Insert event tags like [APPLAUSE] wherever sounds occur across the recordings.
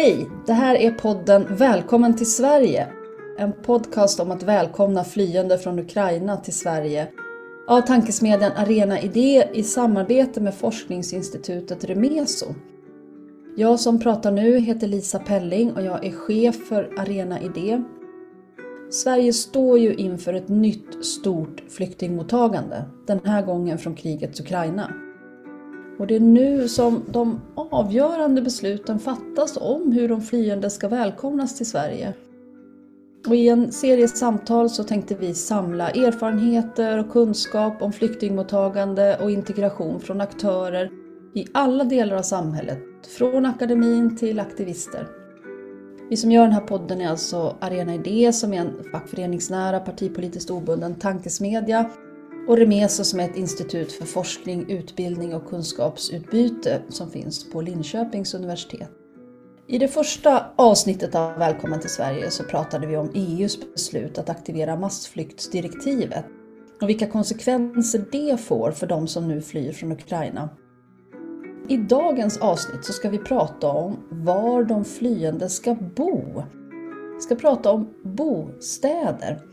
Hej! Det här är podden Välkommen till Sverige. En podcast om att välkomna flyende från Ukraina till Sverige av tankesmedjan Arena Idé i samarbete med forskningsinstitutet Remeso. Jag som pratar nu heter Lisa Pelling och jag är chef för Arena Idé. Sverige står ju inför ett nytt stort flyktingmottagande, den här gången från krigets Ukraina. Och det är nu som de avgörande besluten fattas om hur de flyende ska välkomnas till Sverige. Och I en serie samtal så tänkte vi samla erfarenheter och kunskap om flyktingmottagande och integration från aktörer i alla delar av samhället, från akademin till aktivister. Vi som gör den här podden är alltså Arena Idé som är en fackföreningsnära, partipolitiskt obunden tankesmedja och Remeso som är ett institut för forskning, utbildning och kunskapsutbyte som finns på Linköpings universitet. I det första avsnittet av Välkommen till Sverige så pratade vi om EUs beslut att aktivera massflyktsdirektivet och vilka konsekvenser det får för de som nu flyr från Ukraina. I dagens avsnitt så ska vi prata om var de flyende ska bo. Vi ska prata om bostäder.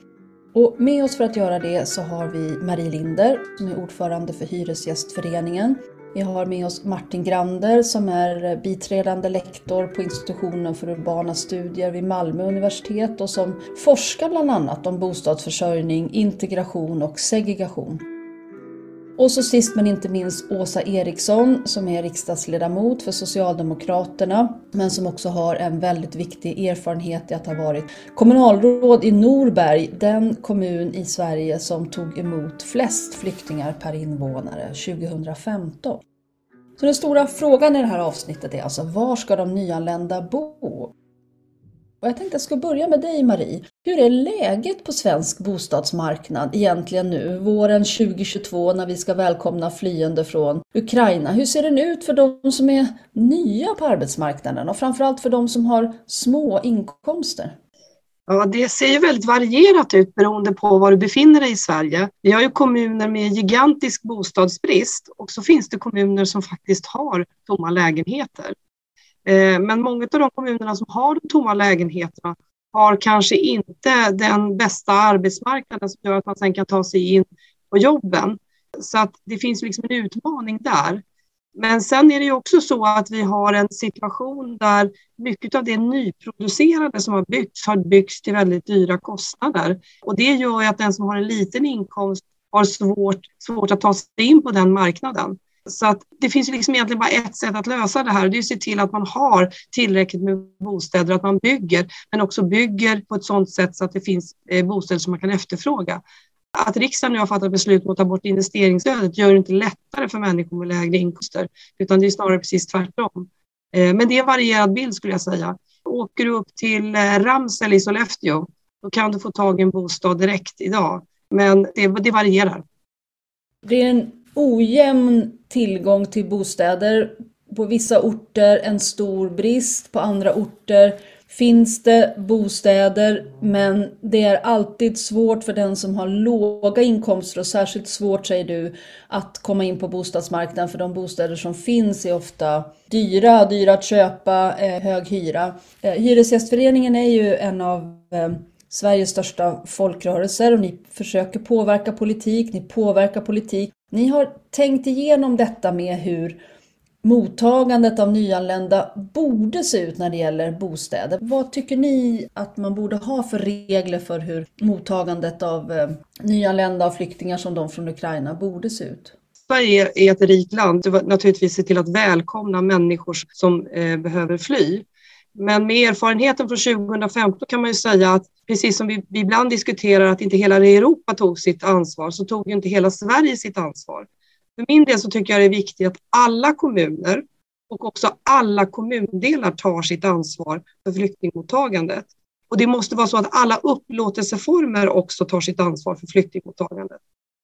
Och med oss för att göra det så har vi Marie Linder som är ordförande för Hyresgästföreningen. Vi har med oss Martin Grander som är biträdande lektor på institutionen för urbana studier vid Malmö universitet och som forskar bland annat om bostadsförsörjning, integration och segregation. Och så sist men inte minst Åsa Eriksson som är riksdagsledamot för Socialdemokraterna men som också har en väldigt viktig erfarenhet i att ha varit kommunalråd i Norberg, den kommun i Sverige som tog emot flest flyktingar per invånare 2015. Så den stora frågan i det här avsnittet är alltså var ska de nyanlända bo? Och jag tänkte jag ska börja med dig Marie. Hur är läget på svensk bostadsmarknad egentligen nu, våren 2022 när vi ska välkomna flyende från Ukraina? Hur ser den ut för de som är nya på arbetsmarknaden och framförallt för de som har små inkomster? Ja, det ser ju väldigt varierat ut beroende på var du befinner dig i Sverige. Vi har ju kommuner med gigantisk bostadsbrist och så finns det kommuner som faktiskt har tomma lägenheter. Eh, men många av de kommunerna som har de tomma lägenheterna har kanske inte den bästa arbetsmarknaden som gör att man sen kan ta sig in på jobben. Så att det finns liksom en utmaning där. Men sen är det ju också så att vi har en situation där mycket av det nyproducerade som har byggts har byggts till väldigt dyra kostnader. Och det gör ju att den som har en liten inkomst har svårt, svårt att ta sig in på den marknaden. Så att det finns liksom egentligen bara ett sätt att lösa det här. Det är att se till att man har tillräckligt med bostäder, att man bygger, men också bygger på ett sådant sätt så att det finns eh, bostäder som man kan efterfråga. Att riksdagen nu har fattat beslut om att ta bort investeringsstödet gör det inte lättare för människor med lägre inkomster, utan det är snarare precis tvärtom. Eh, men det är en varierad bild skulle jag säga. Åker du upp till eh, Ramsel i Sollefteå, då kan du få tag i en bostad direkt idag. Men det, det varierar. Det är en ojämn tillgång till bostäder. På vissa orter en stor brist, på andra orter finns det bostäder men det är alltid svårt för den som har låga inkomster och särskilt svårt säger du att komma in på bostadsmarknaden för de bostäder som finns är ofta dyra, dyra att köpa, eh, hög hyra. Eh, Hyresgästföreningen är ju en av eh, Sveriges största folkrörelser och ni försöker påverka politik, ni påverkar politik. Ni har tänkt igenom detta med hur mottagandet av nyanlända borde se ut när det gäller bostäder. Vad tycker ni att man borde ha för regler för hur mottagandet av eh, nyanlända och flyktingar som de från Ukraina borde se ut? Sverige är ett rikt land, naturligtvis se till att välkomna människor som eh, behöver fly. Men med erfarenheten från 2015 kan man ju säga att precis som vi, vi ibland diskuterar att inte hela Europa tog sitt ansvar så tog inte hela Sverige sitt ansvar. För min del så tycker jag det är viktigt att alla kommuner och också alla kommundelar tar sitt ansvar för flyktingmottagandet. Och det måste vara så att alla upplåtelseformer också tar sitt ansvar för flyktingmottagandet.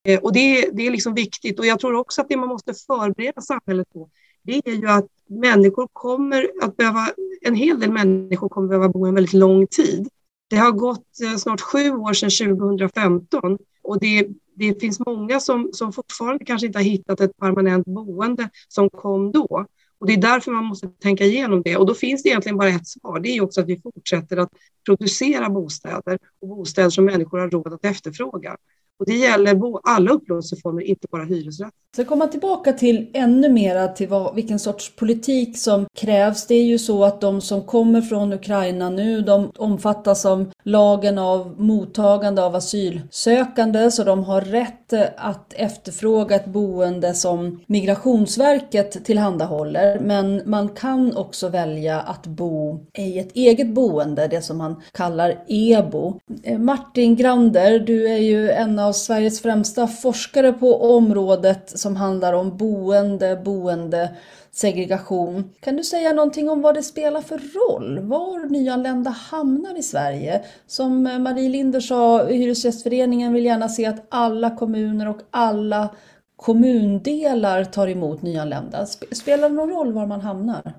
Eh, och det, det är liksom viktigt och jag tror också att det man måste förbereda samhället på det är ju att människor kommer att behöva, en hel del människor kommer att behöva bo en väldigt lång tid. Det har gått eh, snart sju år sedan 2015 och det, det finns många som, som fortfarande kanske inte har hittat ett permanent boende som kom då. Och det är därför man måste tänka igenom det. Och då finns det egentligen bara ett svar. Det är också att vi fortsätter att producera bostäder och bostäder som människor har råd att efterfråga. Och det gäller alla upplåtelseformer, inte bara hyresrätt. Så komma tillbaka till ännu mera till vad, vilken sorts politik som krävs. Det är ju så att de som kommer från Ukraina nu, de omfattas av lagen av mottagande av asylsökande, så de har rätt att efterfråga ett boende som Migrationsverket tillhandahåller. Men man kan också välja att bo i ett eget boende, det som man kallar EBO. Eh, Martin Grander, du är ju en av av Sveriges främsta forskare på området som handlar om boende, boende, segregation. Kan du säga någonting om vad det spelar för roll? Var nyanlända hamnar i Sverige? Som eh, Marie Linder sa, Hyresgästföreningen vill gärna se att alla kommuner och alla kommundelar tar emot nyanlända. Spelar det någon roll var man hamnar?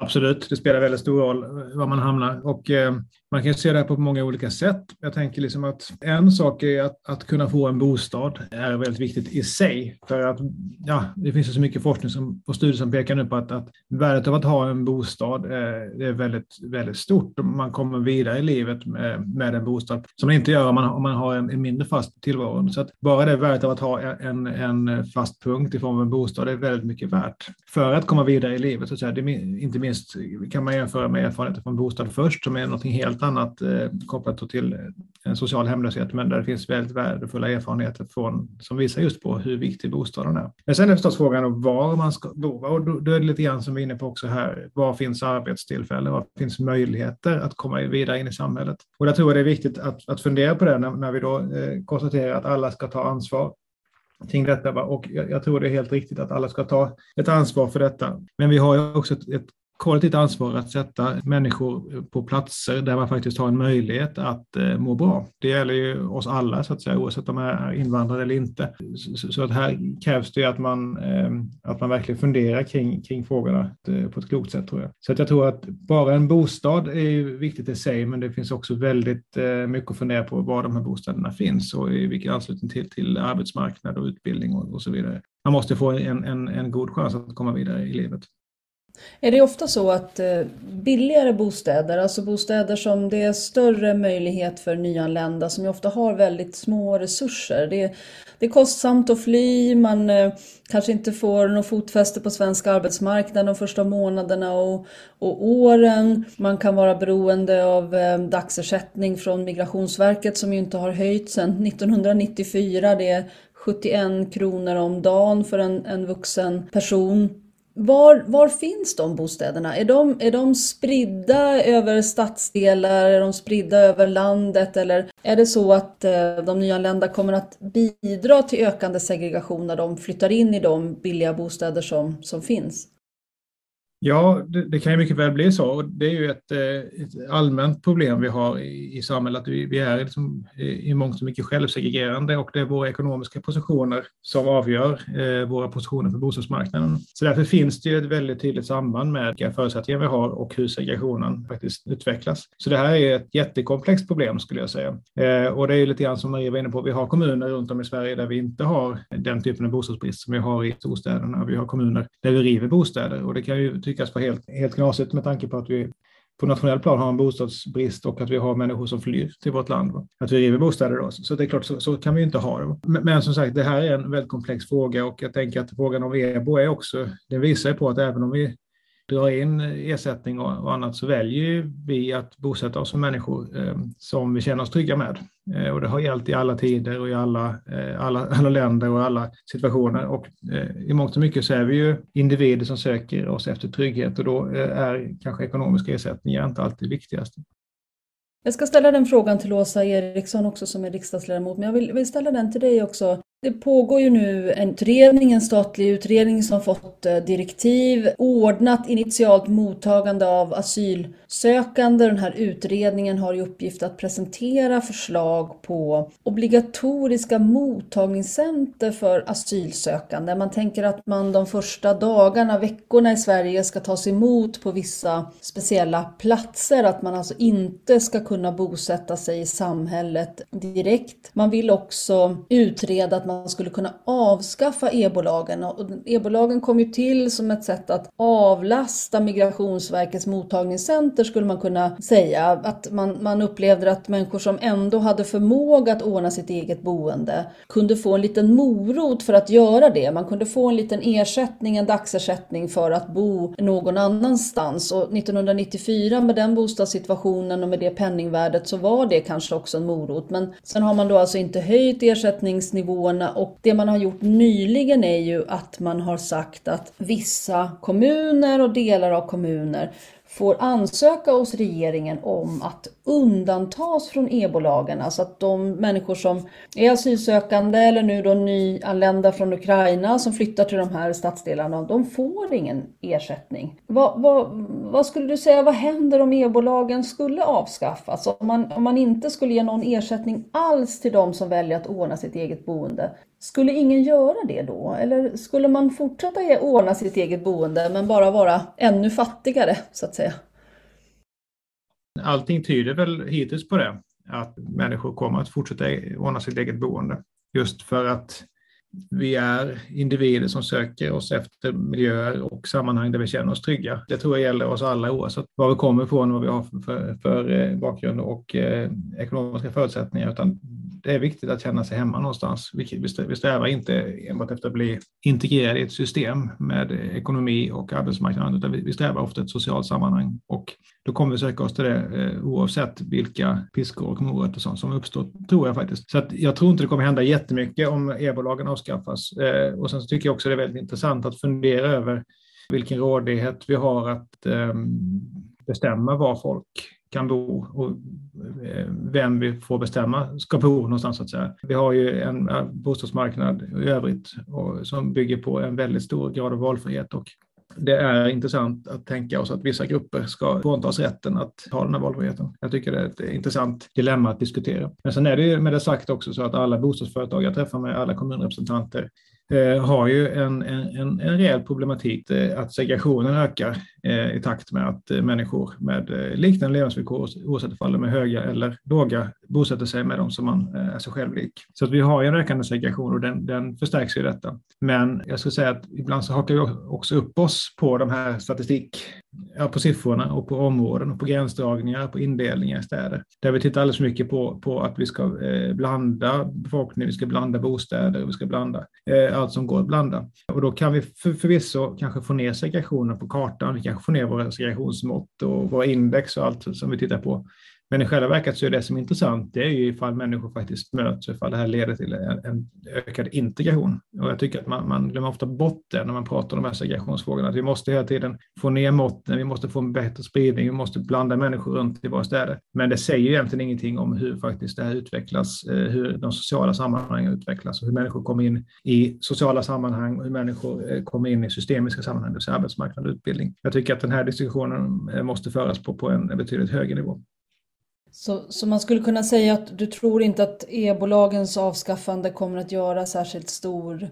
Absolut, det spelar väldigt stor roll eh, var man hamnar och eh, man kan se det här på många olika sätt. Jag tänker liksom att en sak är att, att kunna få en bostad är väldigt viktigt i sig. För att ja, det finns så mycket forskning som, och studier som pekar nu på att, att värdet av att ha en bostad eh, är väldigt, väldigt stort. Man kommer vidare i livet med, med en bostad som man inte gör om man, om man har en, en mindre fast tillvaro. Så att bara det värdet av att ha en, en fast punkt i form av en bostad är väldigt mycket värt för att komma vidare i livet. Så att säga. Det, inte minst kan man jämföra med erfarenheter från bostad först som är något helt helt annat eh, kopplat till eh, en social hemlöshet, men där det finns väldigt värdefulla erfarenheter från, som visar just på hur viktig bostaden är. Men sen är förstås frågan om var man ska bo, och då, då är det lite grann som vi är inne på också här, var finns arbetstillfällen, var finns möjligheter att komma vidare in i samhället? Och där tror jag det är viktigt att, att fundera på det när, när vi då eh, konstaterar att alla ska ta ansvar kring detta. Och jag, jag, tror det är helt riktigt att alla ska ta ett ansvar för detta. Men vi har ju också ett, ett kollektivt ansvar att sätta människor på platser där man faktiskt har en möjlighet att eh, må bra. Det gäller ju oss alla, så att säga, oavsett om man är invandrare eller inte. Så, att här krävs det att man, ehm, att man verkligen funderar kring, kring frågorna eh, på ett klokt sätt, tror jag. Så att jag tror att bara en bostad är ju viktigt i sig, men det finns också väldigt eh, mycket att fundera på var de här bostäderna finns och i vilken anslutning till, till arbetsmarknad och utbildning och, och så vidare. Man måste få en, en, en god chans att komma vidare i livet. Är det ofta så att eh, billigare bostäder, alltså bostäder som det är större möjlighet för nyanlända som ju ofta har väldigt små resurser. Det, det är kostsamt att fly, man eh, kanske inte får något fotfäste på svensk arbetsmarknad de första månaderna och, och åren. Man kan vara beroende av eh, dagsersättning från Migrationsverket som ju inte har höjts sedan 1994. Det är 71 kronor om dagen för en, en vuxen person. Var, var finns de bostäderna? Är de, är de spridda över stadsdelar? Är de spridda över landet? Eller är det så att eh, de nyanlända kommer att bidra till ökande segregation när de flyttar in i de billiga bostäder som, som finns? Ja, det, det, kan ju mycket väl bli så. Och det är ju ett, eh, ett allmänt problem vi har i, i samhället. Vi, vi är liksom eh, i mångt och mycket självsegregerande och det är våra ekonomiska positioner som avgör eh, våra positioner på bostadsmarknaden. Så därför finns det ju ett väldigt tydligt samband med vilka förutsättningar vi har och hur segregationen faktiskt utvecklas. Så det här är ett jättekomplext problem skulle jag säga. Eh, och det är ju lite grann som Maria var inne på, vi har kommuner runt om i Sverige där vi inte har den typen av bostadsbrist som vi har i storstäderna. Vi har kommuner där vi river bostäder och det kan ju tyckas vara helt, helt knasigt med tanke på att vi på nationell plan har en bostadsbrist och att vi har människor som flyr till vårt land. Att vi river bostäder då. Så det är klart, så, så kan vi inte ha det. Men, men, som sagt, det här är en väldigt komplex fråga och jag tänker att frågan om EBO är också, det visar på att även om vi drar in ersättning och, och annat så väljer vi att bosätta oss med människor eh, som vi känner oss trygga med. Eh, och det har gällt i alla tider och i alla, eh, alla, [LAUGHS] alla länder och alla situationer. Och eh, i mångt och mycket så är vi ju individer som söker oss efter trygghet och då är kanske ekonomiska ersättningar inte alltid viktigast. Jag ska ställa den frågan till Åsa Eriksson också som är riksdagsledamot, men jag vill, vill ställa den till dig också. Det pågår ju nu en utredning, en statlig utredning som fått eh, direktiv, ordnat initialt mottagande av asylsökande. Den här utredningen har i uppgift att presentera förslag på obligatoriska mottagningscenter för asylsökande. Man tänker att man de första dagarna, veckorna i Sverige ska tas emot på vissa speciella platser, att man alltså inte ska kunna bosätta sig i samhället direkt. Man vill också utreda att man skulle kunna avskaffa EBO-lagen. EBO-lagen kom ju till som ett sätt att avlasta Migrationsverkets mottagningscenter skulle man kunna säga. Att man, man upplevde att människor som ändå hade förmåga att ordna sitt eget boende kunde få en liten morot för att göra det. Man kunde få en liten ersättning, en dagsersättning för att bo någon annanstans. Och 1994 med den bostadssituationen och med det penningvärdet så var det kanske också en morot. Men sen har man då alltså inte höjt ersättningsnivån kommunerna. Och det man har gjort nyligen är ju att man har sagt att vissa kommuner och delar av kommuner får ansöka hos regeringen om att undantas från EBO-lagen. Alltså att de människor som är asylsökande eller nu då nyanlända från Ukraina som flyttar till de här stadsdelarna, de får ingen ersättning. Vad, vad, vad skulle du säga, vad händer om EBO-lagen skulle avskaffas? Om man, om man inte skulle ge någon ersättning alls till de som väljer att ordna sitt eget boende, skulle ingen göra det då? Eller skulle man fortsätta ordna sitt eget boende men bara vara ännu fattigare så att säga? Allting tyder väl hittills på det, att människor kommer att fortsätta ordna sitt eget boende. Just för att vi är individer som söker oss efter miljöer och sammanhang där vi känner oss trygga. Det tror jag gäller oss alla oavsett var vi kommer ifrån vad vi har för, för, för eh, bakgrund och eh, ekonomiska förutsättningar. Utan det är viktigt att känna sig hemma någonstans. Vi strävar inte enbart efter att bli integrerade i ett system med ekonomi och arbetsmarknad, utan vi strävar ofta ett socialt sammanhang. Och då kommer vi söka oss till det eh, oavsett vilka piskor och morötter som, som uppstår, tror jag faktiskt. Så att jag tror inte det kommer hända jättemycket om EBO-lagen avskaffas. Eh, och sen så tycker jag också det är väldigt intressant att fundera över vilken rådighet vi har att ehm, bestämma var folk kan bo och eh, vem vi får bestämma ska bo någonstans. Så att säga. Vi har ju en eh, bostadsmarknad i övrigt som bygger på en väldigt stor grad av valfrihet och det är intressant att tänka oss att vissa grupper ska fråntas rätten att ha den här valfriheten. Jag tycker det är ett intressant dilemma att diskutera. Men sen är det ju med det sagt också så att alla bostadsföretag jag träffar med, alla kommunrepresentanter, Eh, har ju en, en, en rejäl problematik eh, att segregationen ökar eh, i takt med att eh, människor med eh, liknande levnadsvillkor, oavsett om de är höga eller låga, bosätter sig med dem som man eh, är sig själv lik. Så att vi har ju en ökande segregation och den, den förstärks i detta. Men jag skulle säga att ibland så hakar vi också upp oss på de här statistik, ja, på siffrorna och på områden och på gränsdragningar, på indelningar i städer. Där vi tittar alldeles för mycket på, på att vi ska eh, blanda befolkning, vi ska blanda bostäder, vi ska blanda eh, allt som går att blanda. Och då kan vi för, förvisso kanske få ner segregationen på kartan, vi kanske får ner våra segregationsmått och våra index och allt som vi tittar på. Men i själva verket så är det som är intressant, det är ju ifall människor faktiskt möts, ifall det här leder till en, en ökad integration. Och jag tycker att man, man glömmer ofta bort det när man pratar om de här segregationsfrågorna. Att vi måste hela tiden få ner måtten, vi måste få en bättre spridning, vi måste blanda människor runt i våra städer. Men det säger egentligen ingenting om hur faktiskt det här utvecklas, eh, hur de sociala sammanhangen utvecklas och hur människor kommer in i sociala sammanhang och hur människor eh, kommer in i systemiska sammanhang, det vill säga arbetsmarknad och utbildning. Jag tycker att den här diskussionen eh, måste föras på, på en betydligt högre nivå. Så, så man skulle kunna säga att du tror inte att e-bolagens avskaffande kommer att göra särskilt stor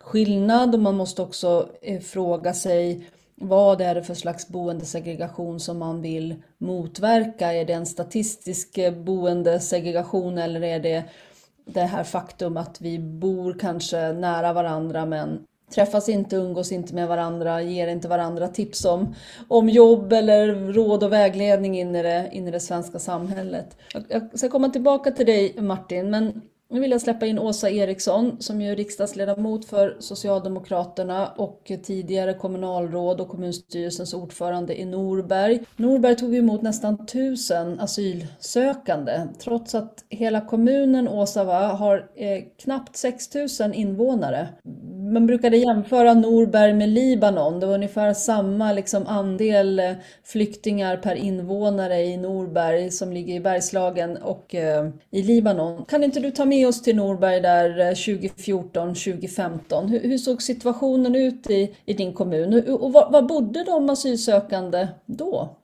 skillnad och man måste också eh, fråga sig vad är det för slags boendesegregation som man vill motverka? Är det en statistisk eh, boendesegregation eller är det det här faktum att vi bor kanske nära varandra men träffas inte, umgås inte med varandra, ger inte varandra tips om, om jobb eller råd och vägledning in i det, in i det svenska samhället. Jag, jag ska komma tillbaka till dig Martin, men nu vill jag släppa in Åsa Eriksson som är riksdagsledamot för Socialdemokraterna och tidigare kommunalråd och kommunstyrelsens ordförande i Norberg. Norberg tog emot nästan tusen asylsökande trots att hela kommunen Åsa va, har eh, knappt 6000 invånare man brukade jämföra Norberg med Libanon. Det var ungefär samma liksom, andel eh, flyktingar per invånare i Norberg som ligger i Bergslagen och eh, i Libanon. Kan inte du ta med oss till Norberg där eh, 2014, 2015? Hur, hur såg situationen ut i, i din kommun och, och var, var bodde de asylsökande då?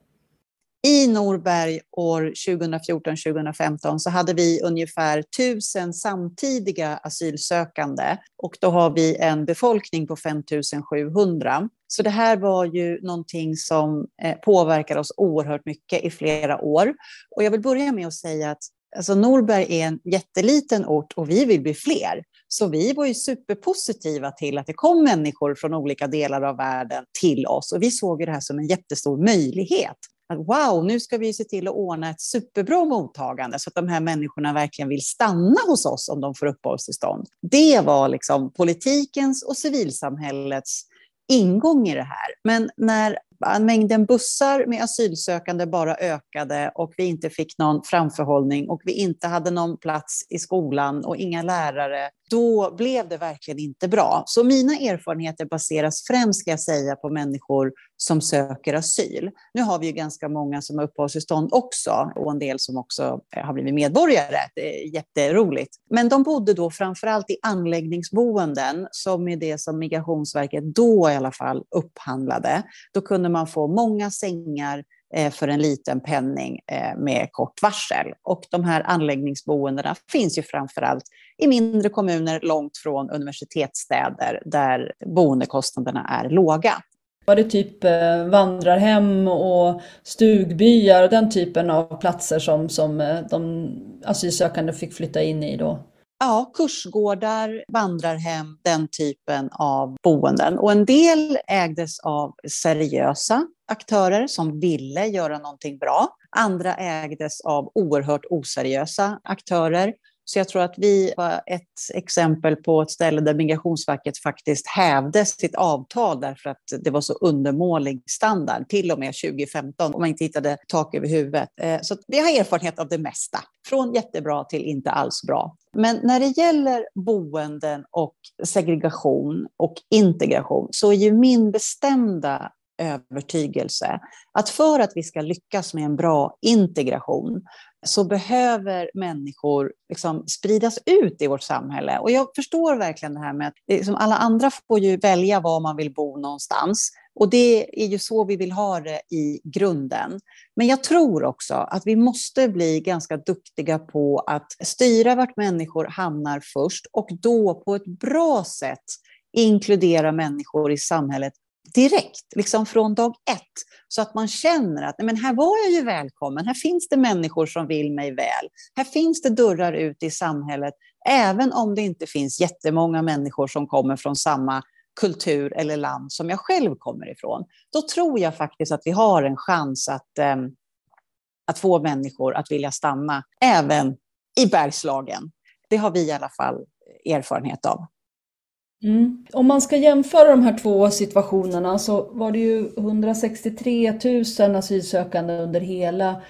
I Norberg år 2014-2015 så hade vi ungefär tusen samtidiga asylsökande och då har vi en befolkning på 5700. Så det här var ju någonting som eh, påverkade oss oerhört mycket i flera år. Och jag vill börja med att säga att alltså Norberg är en jätteliten ort och vi vill bli fler. Så vi var ju superpositiva till att det kom människor från olika delar av världen till oss och vi såg det här som en jättestor möjlighet. Att, wow, nu ska vi se till att ordna ett superbra mottagande så att de här människorna verkligen vill stanna hos oss om de får uppehållstillstånd. Det var liksom politikens och civilsamhällets ingång i det här. Men när mängden bussar med asylsökande bara ökade och vi inte fick någon framförhållning och vi inte hade någon plats i skolan och inga lärare, då blev det verkligen inte bra. Så mina erfarenheter baseras främst, ska jag säga, på människor som söker asyl. Nu har vi ju ganska många som har uppehållstillstånd också och en del som också eh, har blivit medborgare. Det är jätteroligt. Men de bodde då framför allt i anläggningsboenden som är det som Migrationsverket då i alla fall upphandlade. Då kunde man få många sängar eh, för en liten penning eh, med kort varsel. Och de här anläggningsboendena finns ju framför allt i mindre kommuner långt från universitetsstäder där boendekostnaderna är låga. Var det typ eh, vandrarhem och stugbyar och den typen av platser som, som eh, de asylsökande fick flytta in i då? Ja, kursgårdar, vandrarhem, den typen av boenden. Och en del ägdes av seriösa aktörer som ville göra någonting bra. Andra ägdes av oerhört oseriösa aktörer så jag tror att vi var ett exempel på ett ställe där Migrationsverket faktiskt hävde sitt avtal därför att det var så undermålig standard, till och med 2015, om man inte hittade tak över huvudet. Eh, så vi har erfarenhet av det mesta, från jättebra till inte alls bra. Men när det gäller boenden och segregation och integration så är ju min bestämda övertygelse att för att vi ska lyckas med en bra integration så behöver människor liksom spridas ut i vårt samhälle. Och jag förstår verkligen det här med att liksom alla andra får ju välja var man vill bo någonstans. Och det är ju så vi vill ha det i grunden. Men jag tror också att vi måste bli ganska duktiga på att styra vart människor hamnar först och då på ett bra sätt inkludera människor i samhället direkt, liksom från dag ett. Så att man känner att men här var jag ju välkommen, här finns det människor som vill mig väl. Här finns det dörrar ut i samhället, även om det inte finns jättemånga människor som kommer från samma kultur eller land som jag själv kommer ifrån. Då tror jag faktiskt att vi har en chans att, eh, att få människor att vilja stanna, även i Bergslagen. Det har vi i alla fall erfarenhet av. Mm. Om man ska jämföra de här två situationerna så var det ju 163 000 asylsökande under hela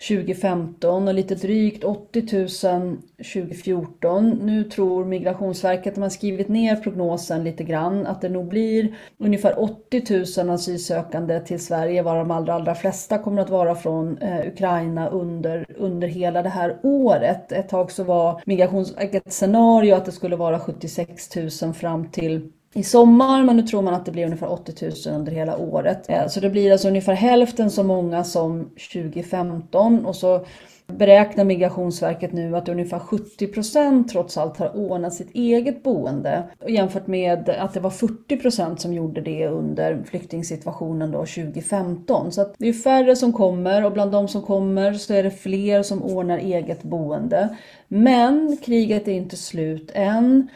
2015 och lite drygt 80 000 2014. Nu tror Migrationsverket, att man skrivit ner prognosen lite grann, att det nog blir ungefär 80 000 asylsökande till Sverige, varav de allra, allra flesta kommer att vara från eh, Ukraina under, under hela det här året. Ett tag så var Migrationsverkets scenario att det skulle vara 76 000 fram till i sommar, men nu tror man att det blir ungefär 80 000 under hela året. Eh, så det blir alltså ungefär hälften så många som 2015 och så beräknar Migrationsverket nu att ungefär 70 procent trots allt har ordnat sitt eget boende jämfört med att det var 40 procent som gjorde det under flyktingsituationen då 2015. Så det är färre som kommer och bland de som kommer så är det fler som ordnar eget boende. Men kriget är inte slut än.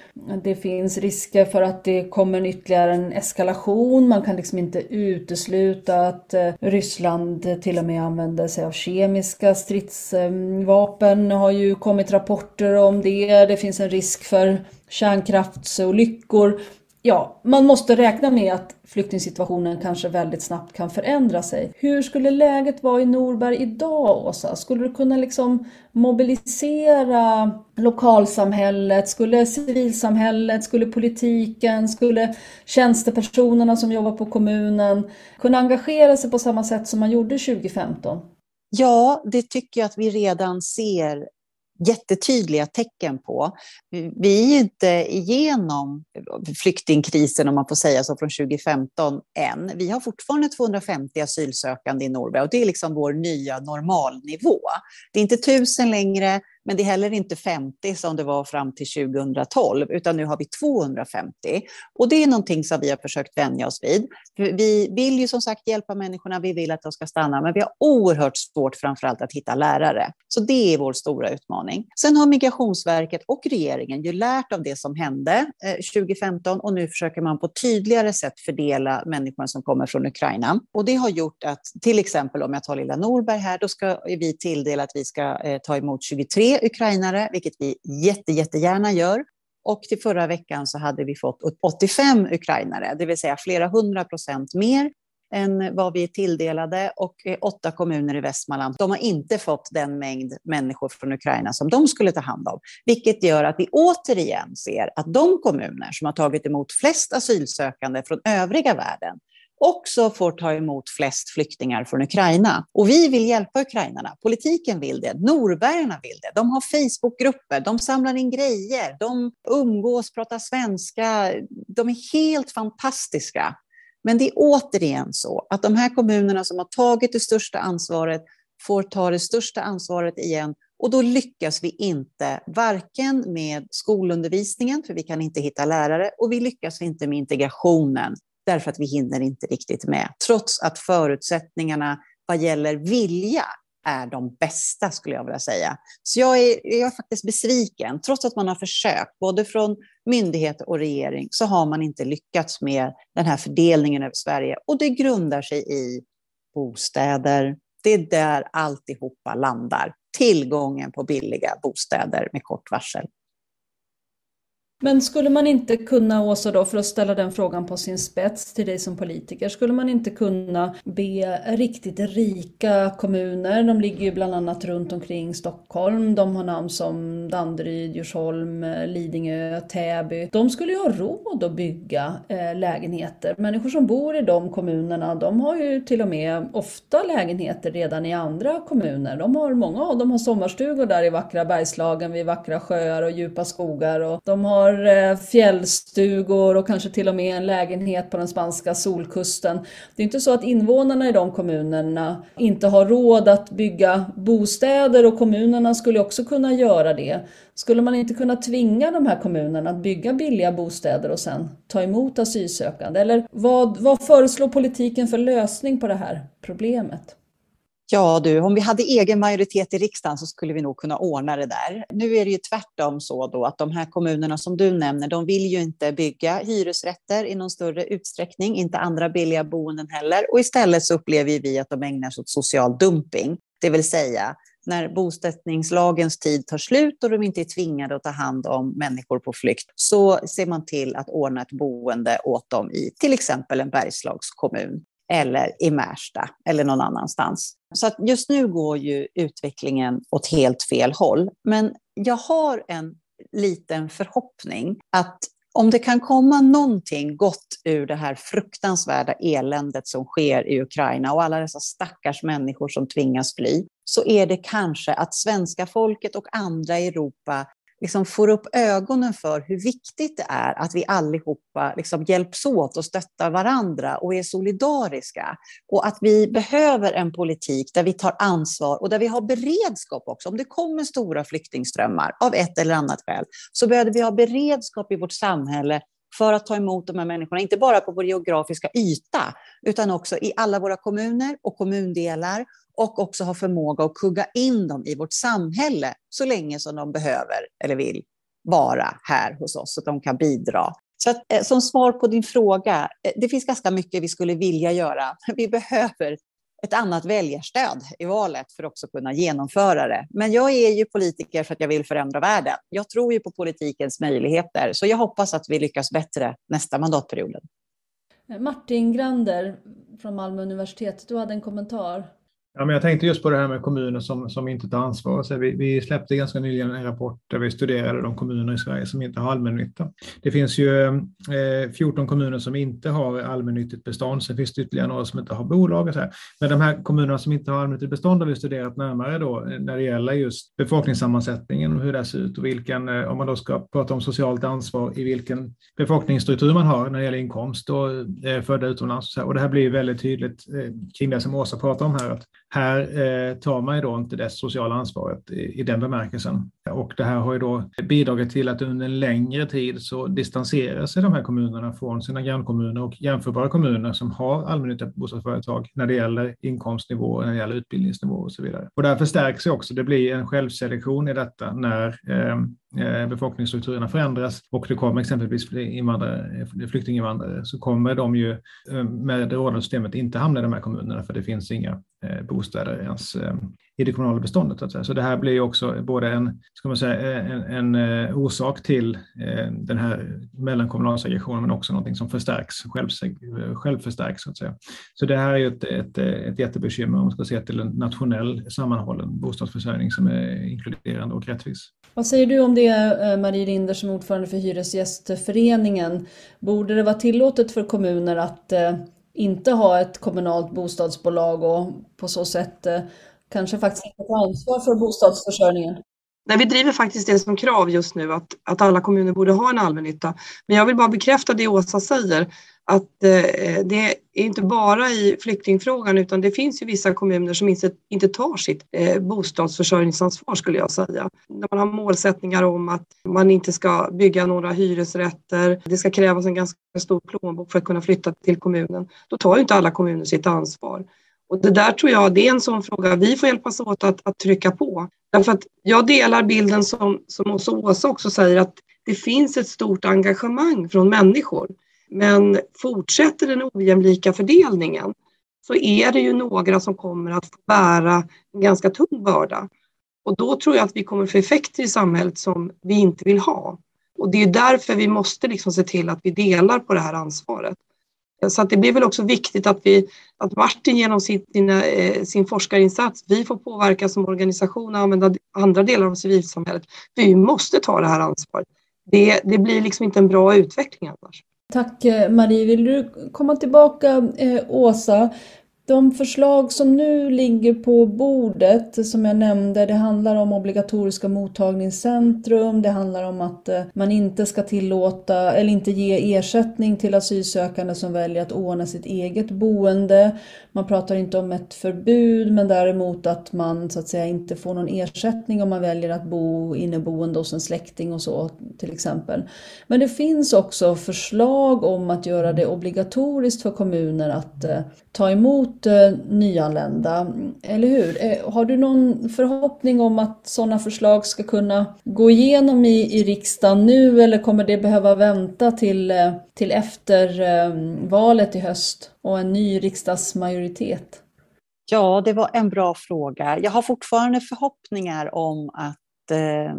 Det finns risker för att det kommer en ytterligare en eskalation. Man kan liksom inte utesluta att eh, Ryssland till och med använder sig av kemiska stridsvapen. Det har ju kommit rapporter om det. Det finns en risk för kärnkraftsolyckor ja, man måste räkna med att flyktingsituationen kanske väldigt snabbt kan förändra sig. Hur skulle läget vara i Norberg idag, Åsa? Skulle du kunna liksom mobilisera lokalsamhället? Skulle civilsamhället, skulle politiken, skulle tjänstepersonerna som jobbar på kommunen kunna engagera sig på samma sätt som man gjorde 2015? Ja, det tycker jag att vi redan ser jättetydliga tecken på. Vi är inte igenom flyktingkrisen, om man får säga så, från 2015 än. Vi har fortfarande 250 asylsökande i Norberg och det är liksom vår nya normalnivå. Det är inte tusen längre, men det är heller inte 50 som det var fram till 2012, utan nu har vi 250. Och det är någonting som vi har försökt vänja oss vid. Vi vill ju som sagt hjälpa människorna, vi vill att de ska stanna, men vi har oerhört svårt framförallt att hitta lärare. Så det är vår stora utmaning. Sen har Migrationsverket och regeringen ju lärt av det som hände eh, 2015 och nu försöker man på tydligare sätt fördela människorna som kommer från Ukraina. Och det har gjort att till exempel om jag tar lilla Norberg här, då ska vi tilldela att vi ska eh, ta emot 23 ukrainare, vilket vi jätte, jättegärna gör. Och till förra veckan så hade vi fått 85 ukrainare, det vill säga flera hundra procent mer än vad vi är tilldelade och eh, åtta kommuner i Västmanland. De har inte fått den mängd människor från Ukraina som de skulle ta hand om, vilket gör att vi återigen ser att de kommuner som har tagit emot flest asylsökande från övriga världen också får ta emot flest flyktingar från Ukraina. Och vi vill hjälpa ukrainarna. Politiken vill det. Norbergarna vill det. De har Facebookgrupper, de samlar in grejer, de umgås, pratar svenska. De är helt fantastiska. Men det är återigen så att de här kommunerna som har tagit det största ansvaret får ta det största ansvaret igen och då lyckas vi inte, varken med skolundervisningen, för vi kan inte hitta lärare, och vi lyckas inte med integrationen, därför att vi hinner inte riktigt med. Trots att förutsättningarna vad gäller vilja är de bästa, skulle jag vilja säga. Så jag är, jag är faktiskt besviken. Trots att man har försökt, både från myndighet och regering, så har man inte lyckats med den här fördelningen över Sverige. Och det grundar sig i bostäder. Det är där alltihopa landar. Tillgången på billiga bostäder med kort varsel. Men skulle man inte kunna, Åsa, då, för att ställa den frågan på sin spets till dig som politiker, skulle man inte kunna be riktigt rika kommuner, de ligger ju bland annat runt omkring Stockholm, de har namn som Danderyd, Djursholm, Lidingö, Täby. De skulle ju ha råd att bygga eh, lägenheter. Människor som bor i de kommunerna, de har ju till och med ofta lägenheter redan i andra kommuner. De har, många av dem har sommarstugor där i vackra Bergslagen vid vackra sjöar och djupa skogar och de har har eh, fjällstugor och kanske till och med en lägenhet på den spanska solkusten. Det är inte så att invånarna i de kommunerna inte har råd att bygga bostäder och kommunerna skulle också kunna göra det. Skulle man inte kunna tvinga de här kommunerna att bygga billiga bostäder och sen ta emot asylsökande? Eller vad, vad föreslår politiken för lösning på det här problemet? Ja du, om vi hade egen majoritet i riksdagen så skulle vi nog kunna ordna det där. Nu är det ju tvärtom så då att de här kommunerna som du nämner, de vill ju inte bygga hyresrätter i någon större utsträckning, inte andra billiga boenden heller. Och istället så upplever vi att de ägnar sig åt social dumping, det vill säga när bosättningslagens tid tar slut och de inte är tvingade att ta hand om människor på flykt, så ser man till att ordna ett boende åt dem i till exempel en Bergslagskommun eller i Märsta eller någon annanstans. Så att just nu går ju utvecklingen åt helt fel håll. Men jag har en liten förhoppning att om det kan komma någonting gott ur det här fruktansvärda eländet som sker i Ukraina och alla dessa stackars människor som tvingas fly, så är det kanske att svenska folket och andra i Europa liksom får upp ögonen för hur viktigt det är att vi allihopa liksom hjälps åt och stöttar varandra och är solidariska. Och att vi behöver en politik där vi tar ansvar och där vi har beredskap också. Om det kommer stora flyktingströmmar av ett eller annat skäl så behöver vi ha beredskap i vårt samhälle för att ta emot de här människorna, inte bara på vår geografiska yta, utan också i alla våra kommuner och kommundelar och också ha förmåga att kugga in dem i vårt samhälle så länge som de behöver eller vill vara här hos oss, så att de kan bidra. Så att, eh, som svar på din fråga, eh, det finns ganska mycket vi skulle vilja göra. [LAUGHS] Vi behöver ett annat väljarstöd i valet för att också kunna genomföra det. Men jag är ju politiker för att jag vill förändra världen. Jag tror ju på politikens möjligheter, så jag hoppas att vi lyckas bättre nästa mandatperiod. Martin Grander från Malmö universitet, du hade en kommentar. Ja, men jag tänkte just på det här med kommuner som, som inte tar ansvar. Så vi, vi släppte ganska nyligen en rapport där vi studerade de kommuner i Sverige som inte har allmännytta. Det finns ju eh, 14 kommuner som inte har allmännyttigt bestånd, sen finns det ytterligare några som inte har bolag. Och så här. Men de här kommunerna som inte har allmännyttigt bestånd har vi studerat närmare då, eh, när det gäller just befolkningssammansättningen och hur det ser ut och vilken, eh, om man då ska prata om socialt ansvar, i vilken befolkningsstruktur man har när det gäller inkomst och eh, födda utomlands. Och, och det här blir väldigt tydligt eh, kring det som Åsa pratar om här, att här eh, tar man ju då inte det sociala ansvaret i, i, den bemärkelsen. Och det här har ju då bidragit till att under en längre tid så distanserar sig de här kommunerna från sina grannkommuner och jämförbara kommuner som har allmännyttiga bostadsföretag när det gäller inkomstnivå, när det gäller utbildningsnivå och så vidare. Och därför stärks också, det blir en självselektion i detta när Eh, Eh, befolkningsstrukturerna förändras och det kommer exempelvis invandrare, eh, flyktinginvandrare så kommer de ju eh, med det rådande systemet inte hamna i de här kommunerna för det finns inga bostäder ens i det kommunala beståndet. Så, så det här blir också både en, ska man säga, en, en eh, orsak till eh, den här mellankommunala segregationen men också någonting som förstärks, själv, självförstärks. Så, att säga. så det här är ju ett, ett, ett jättebekymmer om man ska se till en nationell sammanhållen bostadsförsörjning som är inkluderande och rättvis. Vad säger du om det eh, Marie Linder som ordförande för Hyresgästföreningen? Borde det vara tillåtet för kommuner att inte ha ett kommunalt bostadsbolag och på så sätt kanske faktiskt inte tar ansvar för bostadsförsörjningen? Nej, vi driver faktiskt det som krav just nu att, att alla kommuner borde ha en allmännytta. Men jag vill bara bekräfta det Åsa säger, att eh, det är inte bara i flyktingfrågan utan det finns ju vissa kommuner som inte, inte tar sitt eh, bostadsförsörjningsansvar skulle jag säga. När man har målsättningar om att man inte ska bygga några hyresrätter, det ska krävas en ganska stor plånbok för att kunna flytta till kommunen, då tar ju inte alla kommuner sitt ansvar. Och det där tror jag det är en sån fråga vi får hjälpas åt att, att trycka på. Därför att jag delar bilden som, som Åsa också säger att det finns ett stort engagemang från människor. Men fortsätter den ojämlika fördelningen så är det ju några som kommer att bära en ganska tung börda. Och då tror jag att vi kommer få effekter i samhället som vi inte vill ha. Och det är därför vi måste liksom se till att vi delar på det här ansvaret. Så att det blir väl också viktigt att, vi, att Martin genom sin, sina, eh, sin forskarinsats, vi får påverka som organisation och använda andra delar av civilsamhället. Vi måste ta det här ansvaret. Det, det blir liksom inte en bra utveckling annars. Tack eh, Marie. Vill du komma tillbaka eh, Åsa? De förslag som nu ligger på bordet, som jag nämnde, det handlar om obligatoriska mottagningscentrum, det handlar om att eh, man inte ska tillåta eller inte ge ersättning till asylsökande som väljer att ordna sitt eget boende. Man pratar inte om ett förbud, men däremot att man så att säga inte får någon ersättning om man väljer att bo inneboende hos en släkting och så till exempel. Men det finns också förslag om att göra det obligatoriskt för kommuner att eh, ta emot eh, nyanlända, eller hur? Eh, har du någon förhoppning om att sådana förslag ska kunna gå igenom i, i riksdagen nu eller kommer det behöva vänta till, eh, till efter eh, valet i höst och en ny riksdagsmajoritet? Ja, det var en bra fråga. Jag har fortfarande förhoppningar om att eh,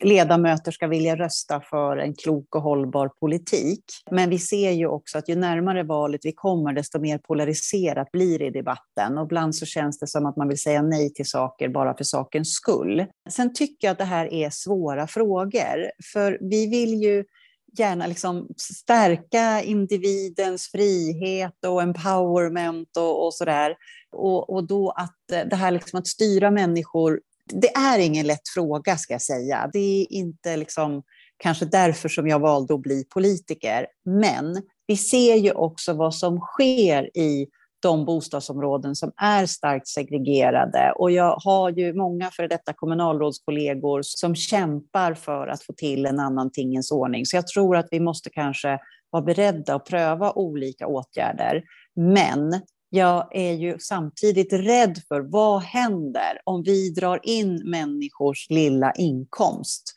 ledamöter ska vilja rösta för en klok och hållbar politik. Men vi ser ju också att ju närmare valet vi kommer, desto mer polariserat blir det i debatten. Och ibland så känns det som att man vill säga nej till saker bara för sakens skull. Sen tycker jag att det här är svåra frågor, för vi vill ju gärna liksom stärka individens frihet och empowerment och, och sådär. Och, och då att det här liksom att styra människor det är ingen lätt fråga, ska jag säga. Det är inte liksom, kanske därför som jag valde att bli politiker. Men vi ser ju också vad som sker i de bostadsområden som är starkt segregerade. Och jag har ju många före detta kommunalrådskollegor som kämpar för att få till en annan tingens ordning. Så jag tror att vi måste kanske vara beredda att pröva olika åtgärder. Men jag är ju samtidigt rädd för vad händer om vi drar in människors lilla inkomst?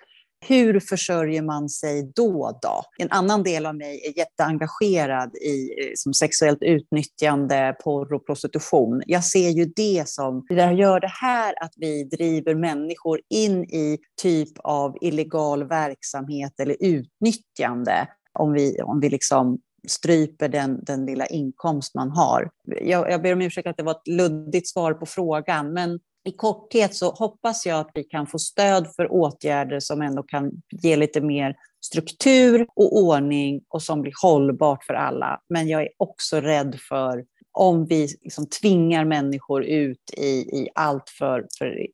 Hur försörjer man sig då? då? En annan del av mig är jätteengagerad i eh, som sexuellt utnyttjande, porr och prostitution. Jag ser ju det som, det gör det här att vi driver människor in i typ av illegal verksamhet eller utnyttjande. Om vi, om vi liksom stryper den, den lilla inkomst man har. Jag, jag ber om ursäkt att det var ett luddigt svar på frågan, men i korthet så hoppas jag att vi kan få stöd för åtgärder som ändå kan ge lite mer struktur och ordning och som blir hållbart för alla. Men jag är också rädd för om vi liksom tvingar människor ut i, i allt för, för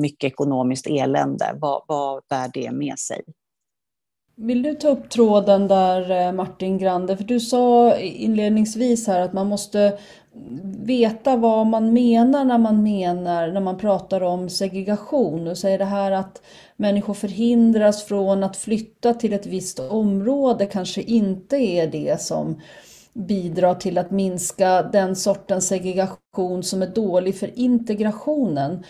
mycket ekonomiskt elände, vad, vad bär det med sig? Vill du ta upp tråden där eh, Martin Grande? För du sa inledningsvis här att man måste veta vad man menar när man menar när man pratar om segregation. Du säger det här att människor förhindras från att flytta till ett visst område kanske inte är det som bidrar till att minska den sortens segregation som är dålig för integrationen.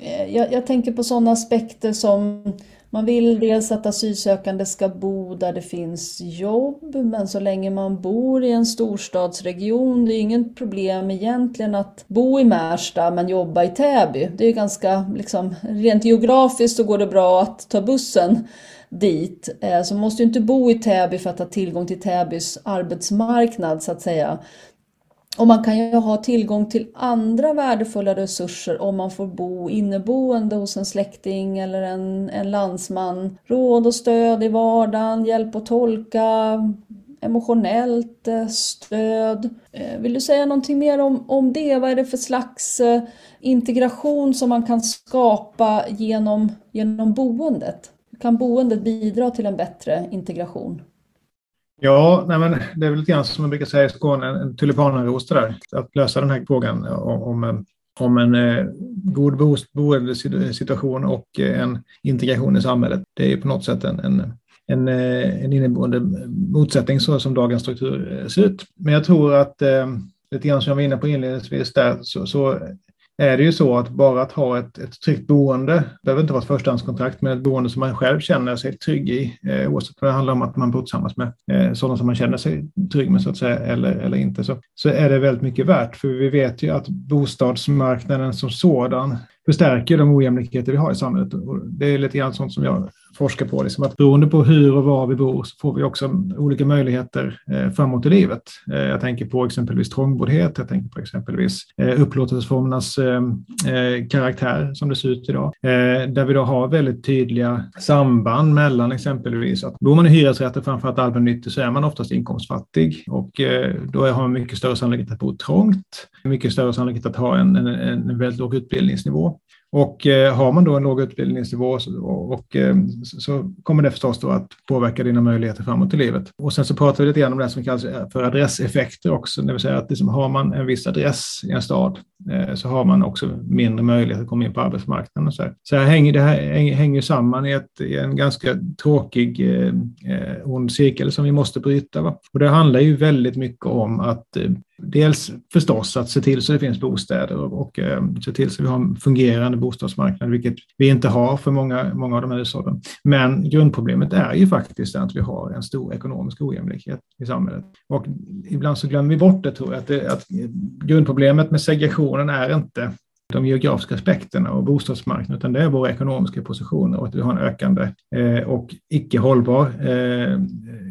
Eh, jag, jag tänker på sådana aspekter som man vill dels att asylsökande ska bo där det finns jobb, men så länge man bor i en storstadsregion, det är inget problem egentligen att bo i Märsta men jobba i Täby. Det är ganska, liksom, rent geografiskt så går det bra att ta bussen dit. Eh, så man måste ju inte bo i Täby för att ha tillgång till Täbys arbetsmarknad så att säga. Och man kan ju ha tillgång till andra värdefulla resurser om man får bo inneboende hos en släkting eller en, en landsman. Råd och stöd i vardagen, hjälp att tolka, emotionellt eh, stöd. Eh, vill du säga någonting mer om, om det? Vad är det för slags eh, integration som man kan skapa genom, genom boendet? Kan boendet bidra till en bättre integration? Ja, nej men det är väl lite grann som man brukar säga i Skåne, en tulipanaros det där. Att lösa den här frågan om, om en eh, god boendesituation och eh, en integration i samhället. Det är ju på något sätt en, en, en, eh, en inneboende motsättning så som dagens struktur eh, ser ut. Men jag tror att eh, lite grann som jag var inne på inledningsvis där, så, så är det ju så att bara att ha ett, ett tryggt boende, det behöver inte vara ett förstahandskontrakt, men ett boende som man själv känner sig trygg i, eh, oavsett om det handlar om att man bor tillsammans med eh, sådana som man känner sig trygg med så att säga, eller, eller inte, så, så är det väldigt mycket värt. För vi vet ju att bostadsmarknaden som sådan förstärker de ojämlikheter vi har i samhället. Och det är lite grann sånt som jag forskar på, liksom att beroende på hur och var vi bor så får vi också olika möjligheter eh, framåt i livet. Eh, jag tänker på exempelvis trångboddhet, jag tänker på exempelvis eh, upplåtelseformernas eh, eh, karaktär som det ser ut idag, eh, där vi då har väldigt tydliga samband mellan exempelvis att bor man i hyresrätter, framförallt allmännyttig, så är man oftast inkomstfattig och eh, då har man mycket större sannolikhet att bo trångt, mycket större sannolikhet att ha en, en, en väldigt låg utbildningsnivå. Och eh, har man då en låg utbildningsnivå så, och, eh, så kommer det förstås då att påverka dina möjligheter framåt i livet. Och sen så pratar vi lite grann om det som kallas eh, för adresseffekter också, det vill säga att liksom, har man en viss adress i en stad eh, så har man också mindre möjlighet att komma in på arbetsmarknaden. Och så här, så här hänger, det här hänger samman i, ett, i en ganska tråkig eh, eh, ond cirkel som vi måste bryta. Va? Och det handlar ju väldigt mycket om att eh, dels förstås att se till så det finns bostäder och, och eh, se till så vi har en fungerande bostadsmarknad, vilket vi inte har för många, många av de här hushållen. Men grundproblemet är ju faktiskt att vi har en stor ekonomisk ojämlikhet i samhället. Och ibland så glömmer vi bort det, tror jag, att, det, att grundproblemet med segregationen är inte de geografiska aspekterna och bostadsmarknaden, utan det är våra ekonomiska positioner och att vi har en ökande eh, och icke hållbar eh,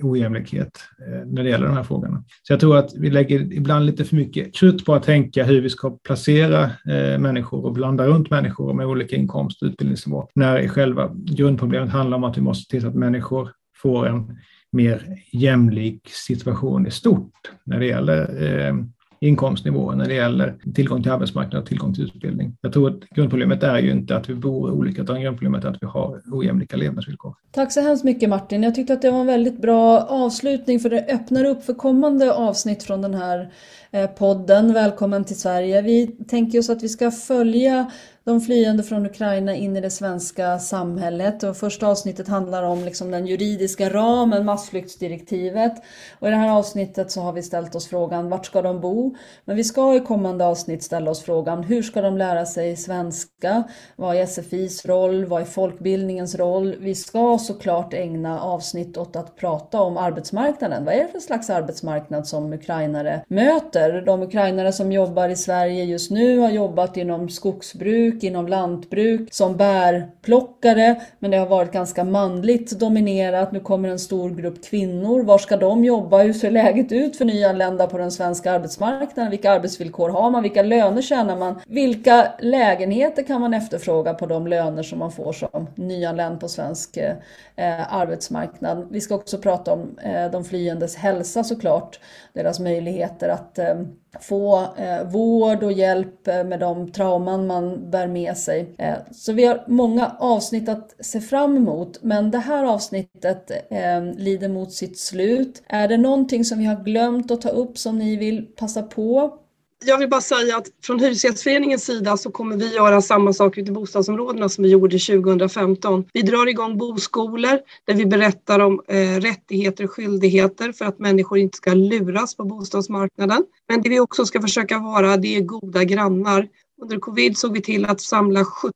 ojämlikhet eh, när det gäller de här frågorna. Så jag tror att vi lägger ibland lite för mycket krut på att tänka hur vi ska placera eh, människor och blanda runt människor med olika inkomst och utbildningsnivå, när själva grundproblemet handlar om att vi måste se till att människor får en mer jämlik situation i stort när det gäller eh, inkomstnivåer när det gäller tillgång till arbetsmarknad och tillgång till utbildning. Jag tror att grundproblemet är ju inte att vi bor olika, utan grundproblemet är att vi har ojämlika levnadsvillkor. Tack så hemskt mycket Martin. Jag tyckte att det var en väldigt bra avslutning för det öppnar upp för kommande avsnitt från den här eh, podden. Välkommen till Sverige. Vi tänker oss att vi ska följa de flyende från Ukraina in i det svenska samhället. Och första avsnittet handlar om liksom den juridiska ramen, massflyktsdirektivet. Och I det här avsnittet så har vi ställt oss frågan vart ska de bo? Men vi ska i kommande avsnitt ställa oss frågan hur ska de lära sig svenska? Vad är SFIs roll? Vad är folkbildningens roll? Vi ska såklart ägna avsnitt åt att prata om arbetsmarknaden. Vad är det för slags arbetsmarknad som ukrainare möter? De ukrainare som jobbar i Sverige just nu har jobbat inom skogsbruk jordbruk, inom lantbruk, som bärplockare, men det har varit ganska manligt dominerat. Nu kommer en stor grupp kvinnor. Var ska de jobba? Hur ser läget ut för nyanlända på den svenska arbetsmarknaden? Vilka arbetsvillkor har man? Vilka löner tjänar man? Vilka lägenheter kan man efterfråga på de löner som man får som nyanländ på svensk eh, arbetsmarknad? Vi ska också prata om eh, de flyendes hälsa såklart, deras möjligheter att eh, få eh, vård och hjälp eh, med de trauman man bär med sig. Eh, så vi har många avsnitt att se fram emot, men det här avsnittet eh, lider mot sitt slut. Är det någonting som vi har glömt att ta upp som ni vill passa på? Jag vill bara säga att från Hyresgästföreningens sida så kommer vi göra samma sak ute i bostadsområdena som vi gjorde 2015. Vi drar igång boskolor där vi berättar om eh, rättigheter och skyldigheter för att människor inte ska luras på bostadsmarknaden. Men det vi också ska försöka vara, det är goda grannar. Under covid såg vi till att samla 17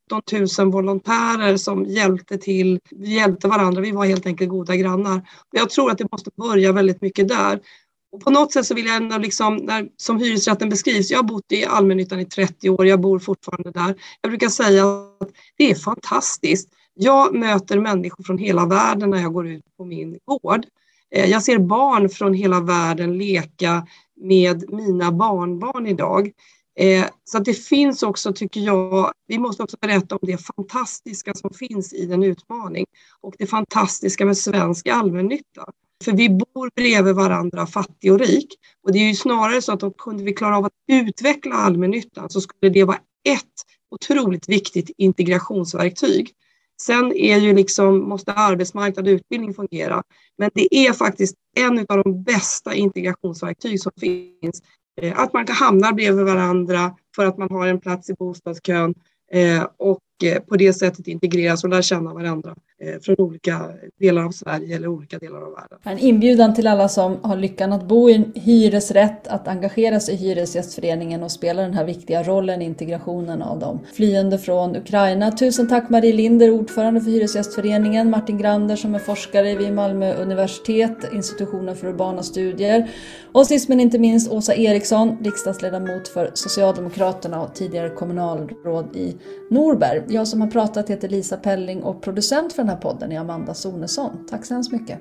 000 volontärer som hjälpte till, vi hjälpte varandra, vi var helt enkelt goda grannar. Jag tror att det måste börja väldigt mycket där. Och på något sätt så vill jag ändå, liksom, när, som hyresrätten beskrivs, jag har bott i allmännyttan i 30 år, jag bor fortfarande där. Jag brukar säga att det är fantastiskt. Jag möter människor från hela världen när jag går ut på min gård. Eh, jag ser barn från hela världen leka med mina barnbarn idag. Eh, så att det finns också, tycker jag, vi måste också berätta om det fantastiska som finns i den utmaning och det fantastiska med svensk allmännytta. För vi bor bredvid varandra, fattig och rik. Och det är ju snarare så att om kunde vi klara av att utveckla allmännyttan så skulle det vara ett otroligt viktigt integrationsverktyg. Sen är ju liksom, måste arbetsmarknad och utbildning fungera. Men det är faktiskt en av de bästa integrationsverktyg som finns. Eh, att man kan hamna bredvid varandra för att man har en plats i bostadskön eh, och Eh, på det sättet integreras och lära känna varandra. Eh, från olika delar av Sverige eller olika delar av världen. En inbjudan till alla som har lyckan att bo i en hyresrätt att engagera sig i Hyresgästföreningen och spela den här viktiga rollen i integrationen av de flyende från Ukraina. Tusen tack Marie Linder, ordförande för Hyresgästföreningen, Martin Grander som är forskare vid Malmö universitet, institutionen för urbana studier och sist men inte minst Åsa Eriksson, riksdagsledamot för Socialdemokraterna och tidigare kommunalråd i Norberg. Jag som har pratat heter Lisa Pelling och producent för den här podden är Amanda Sonesson. Tack så hemskt mycket.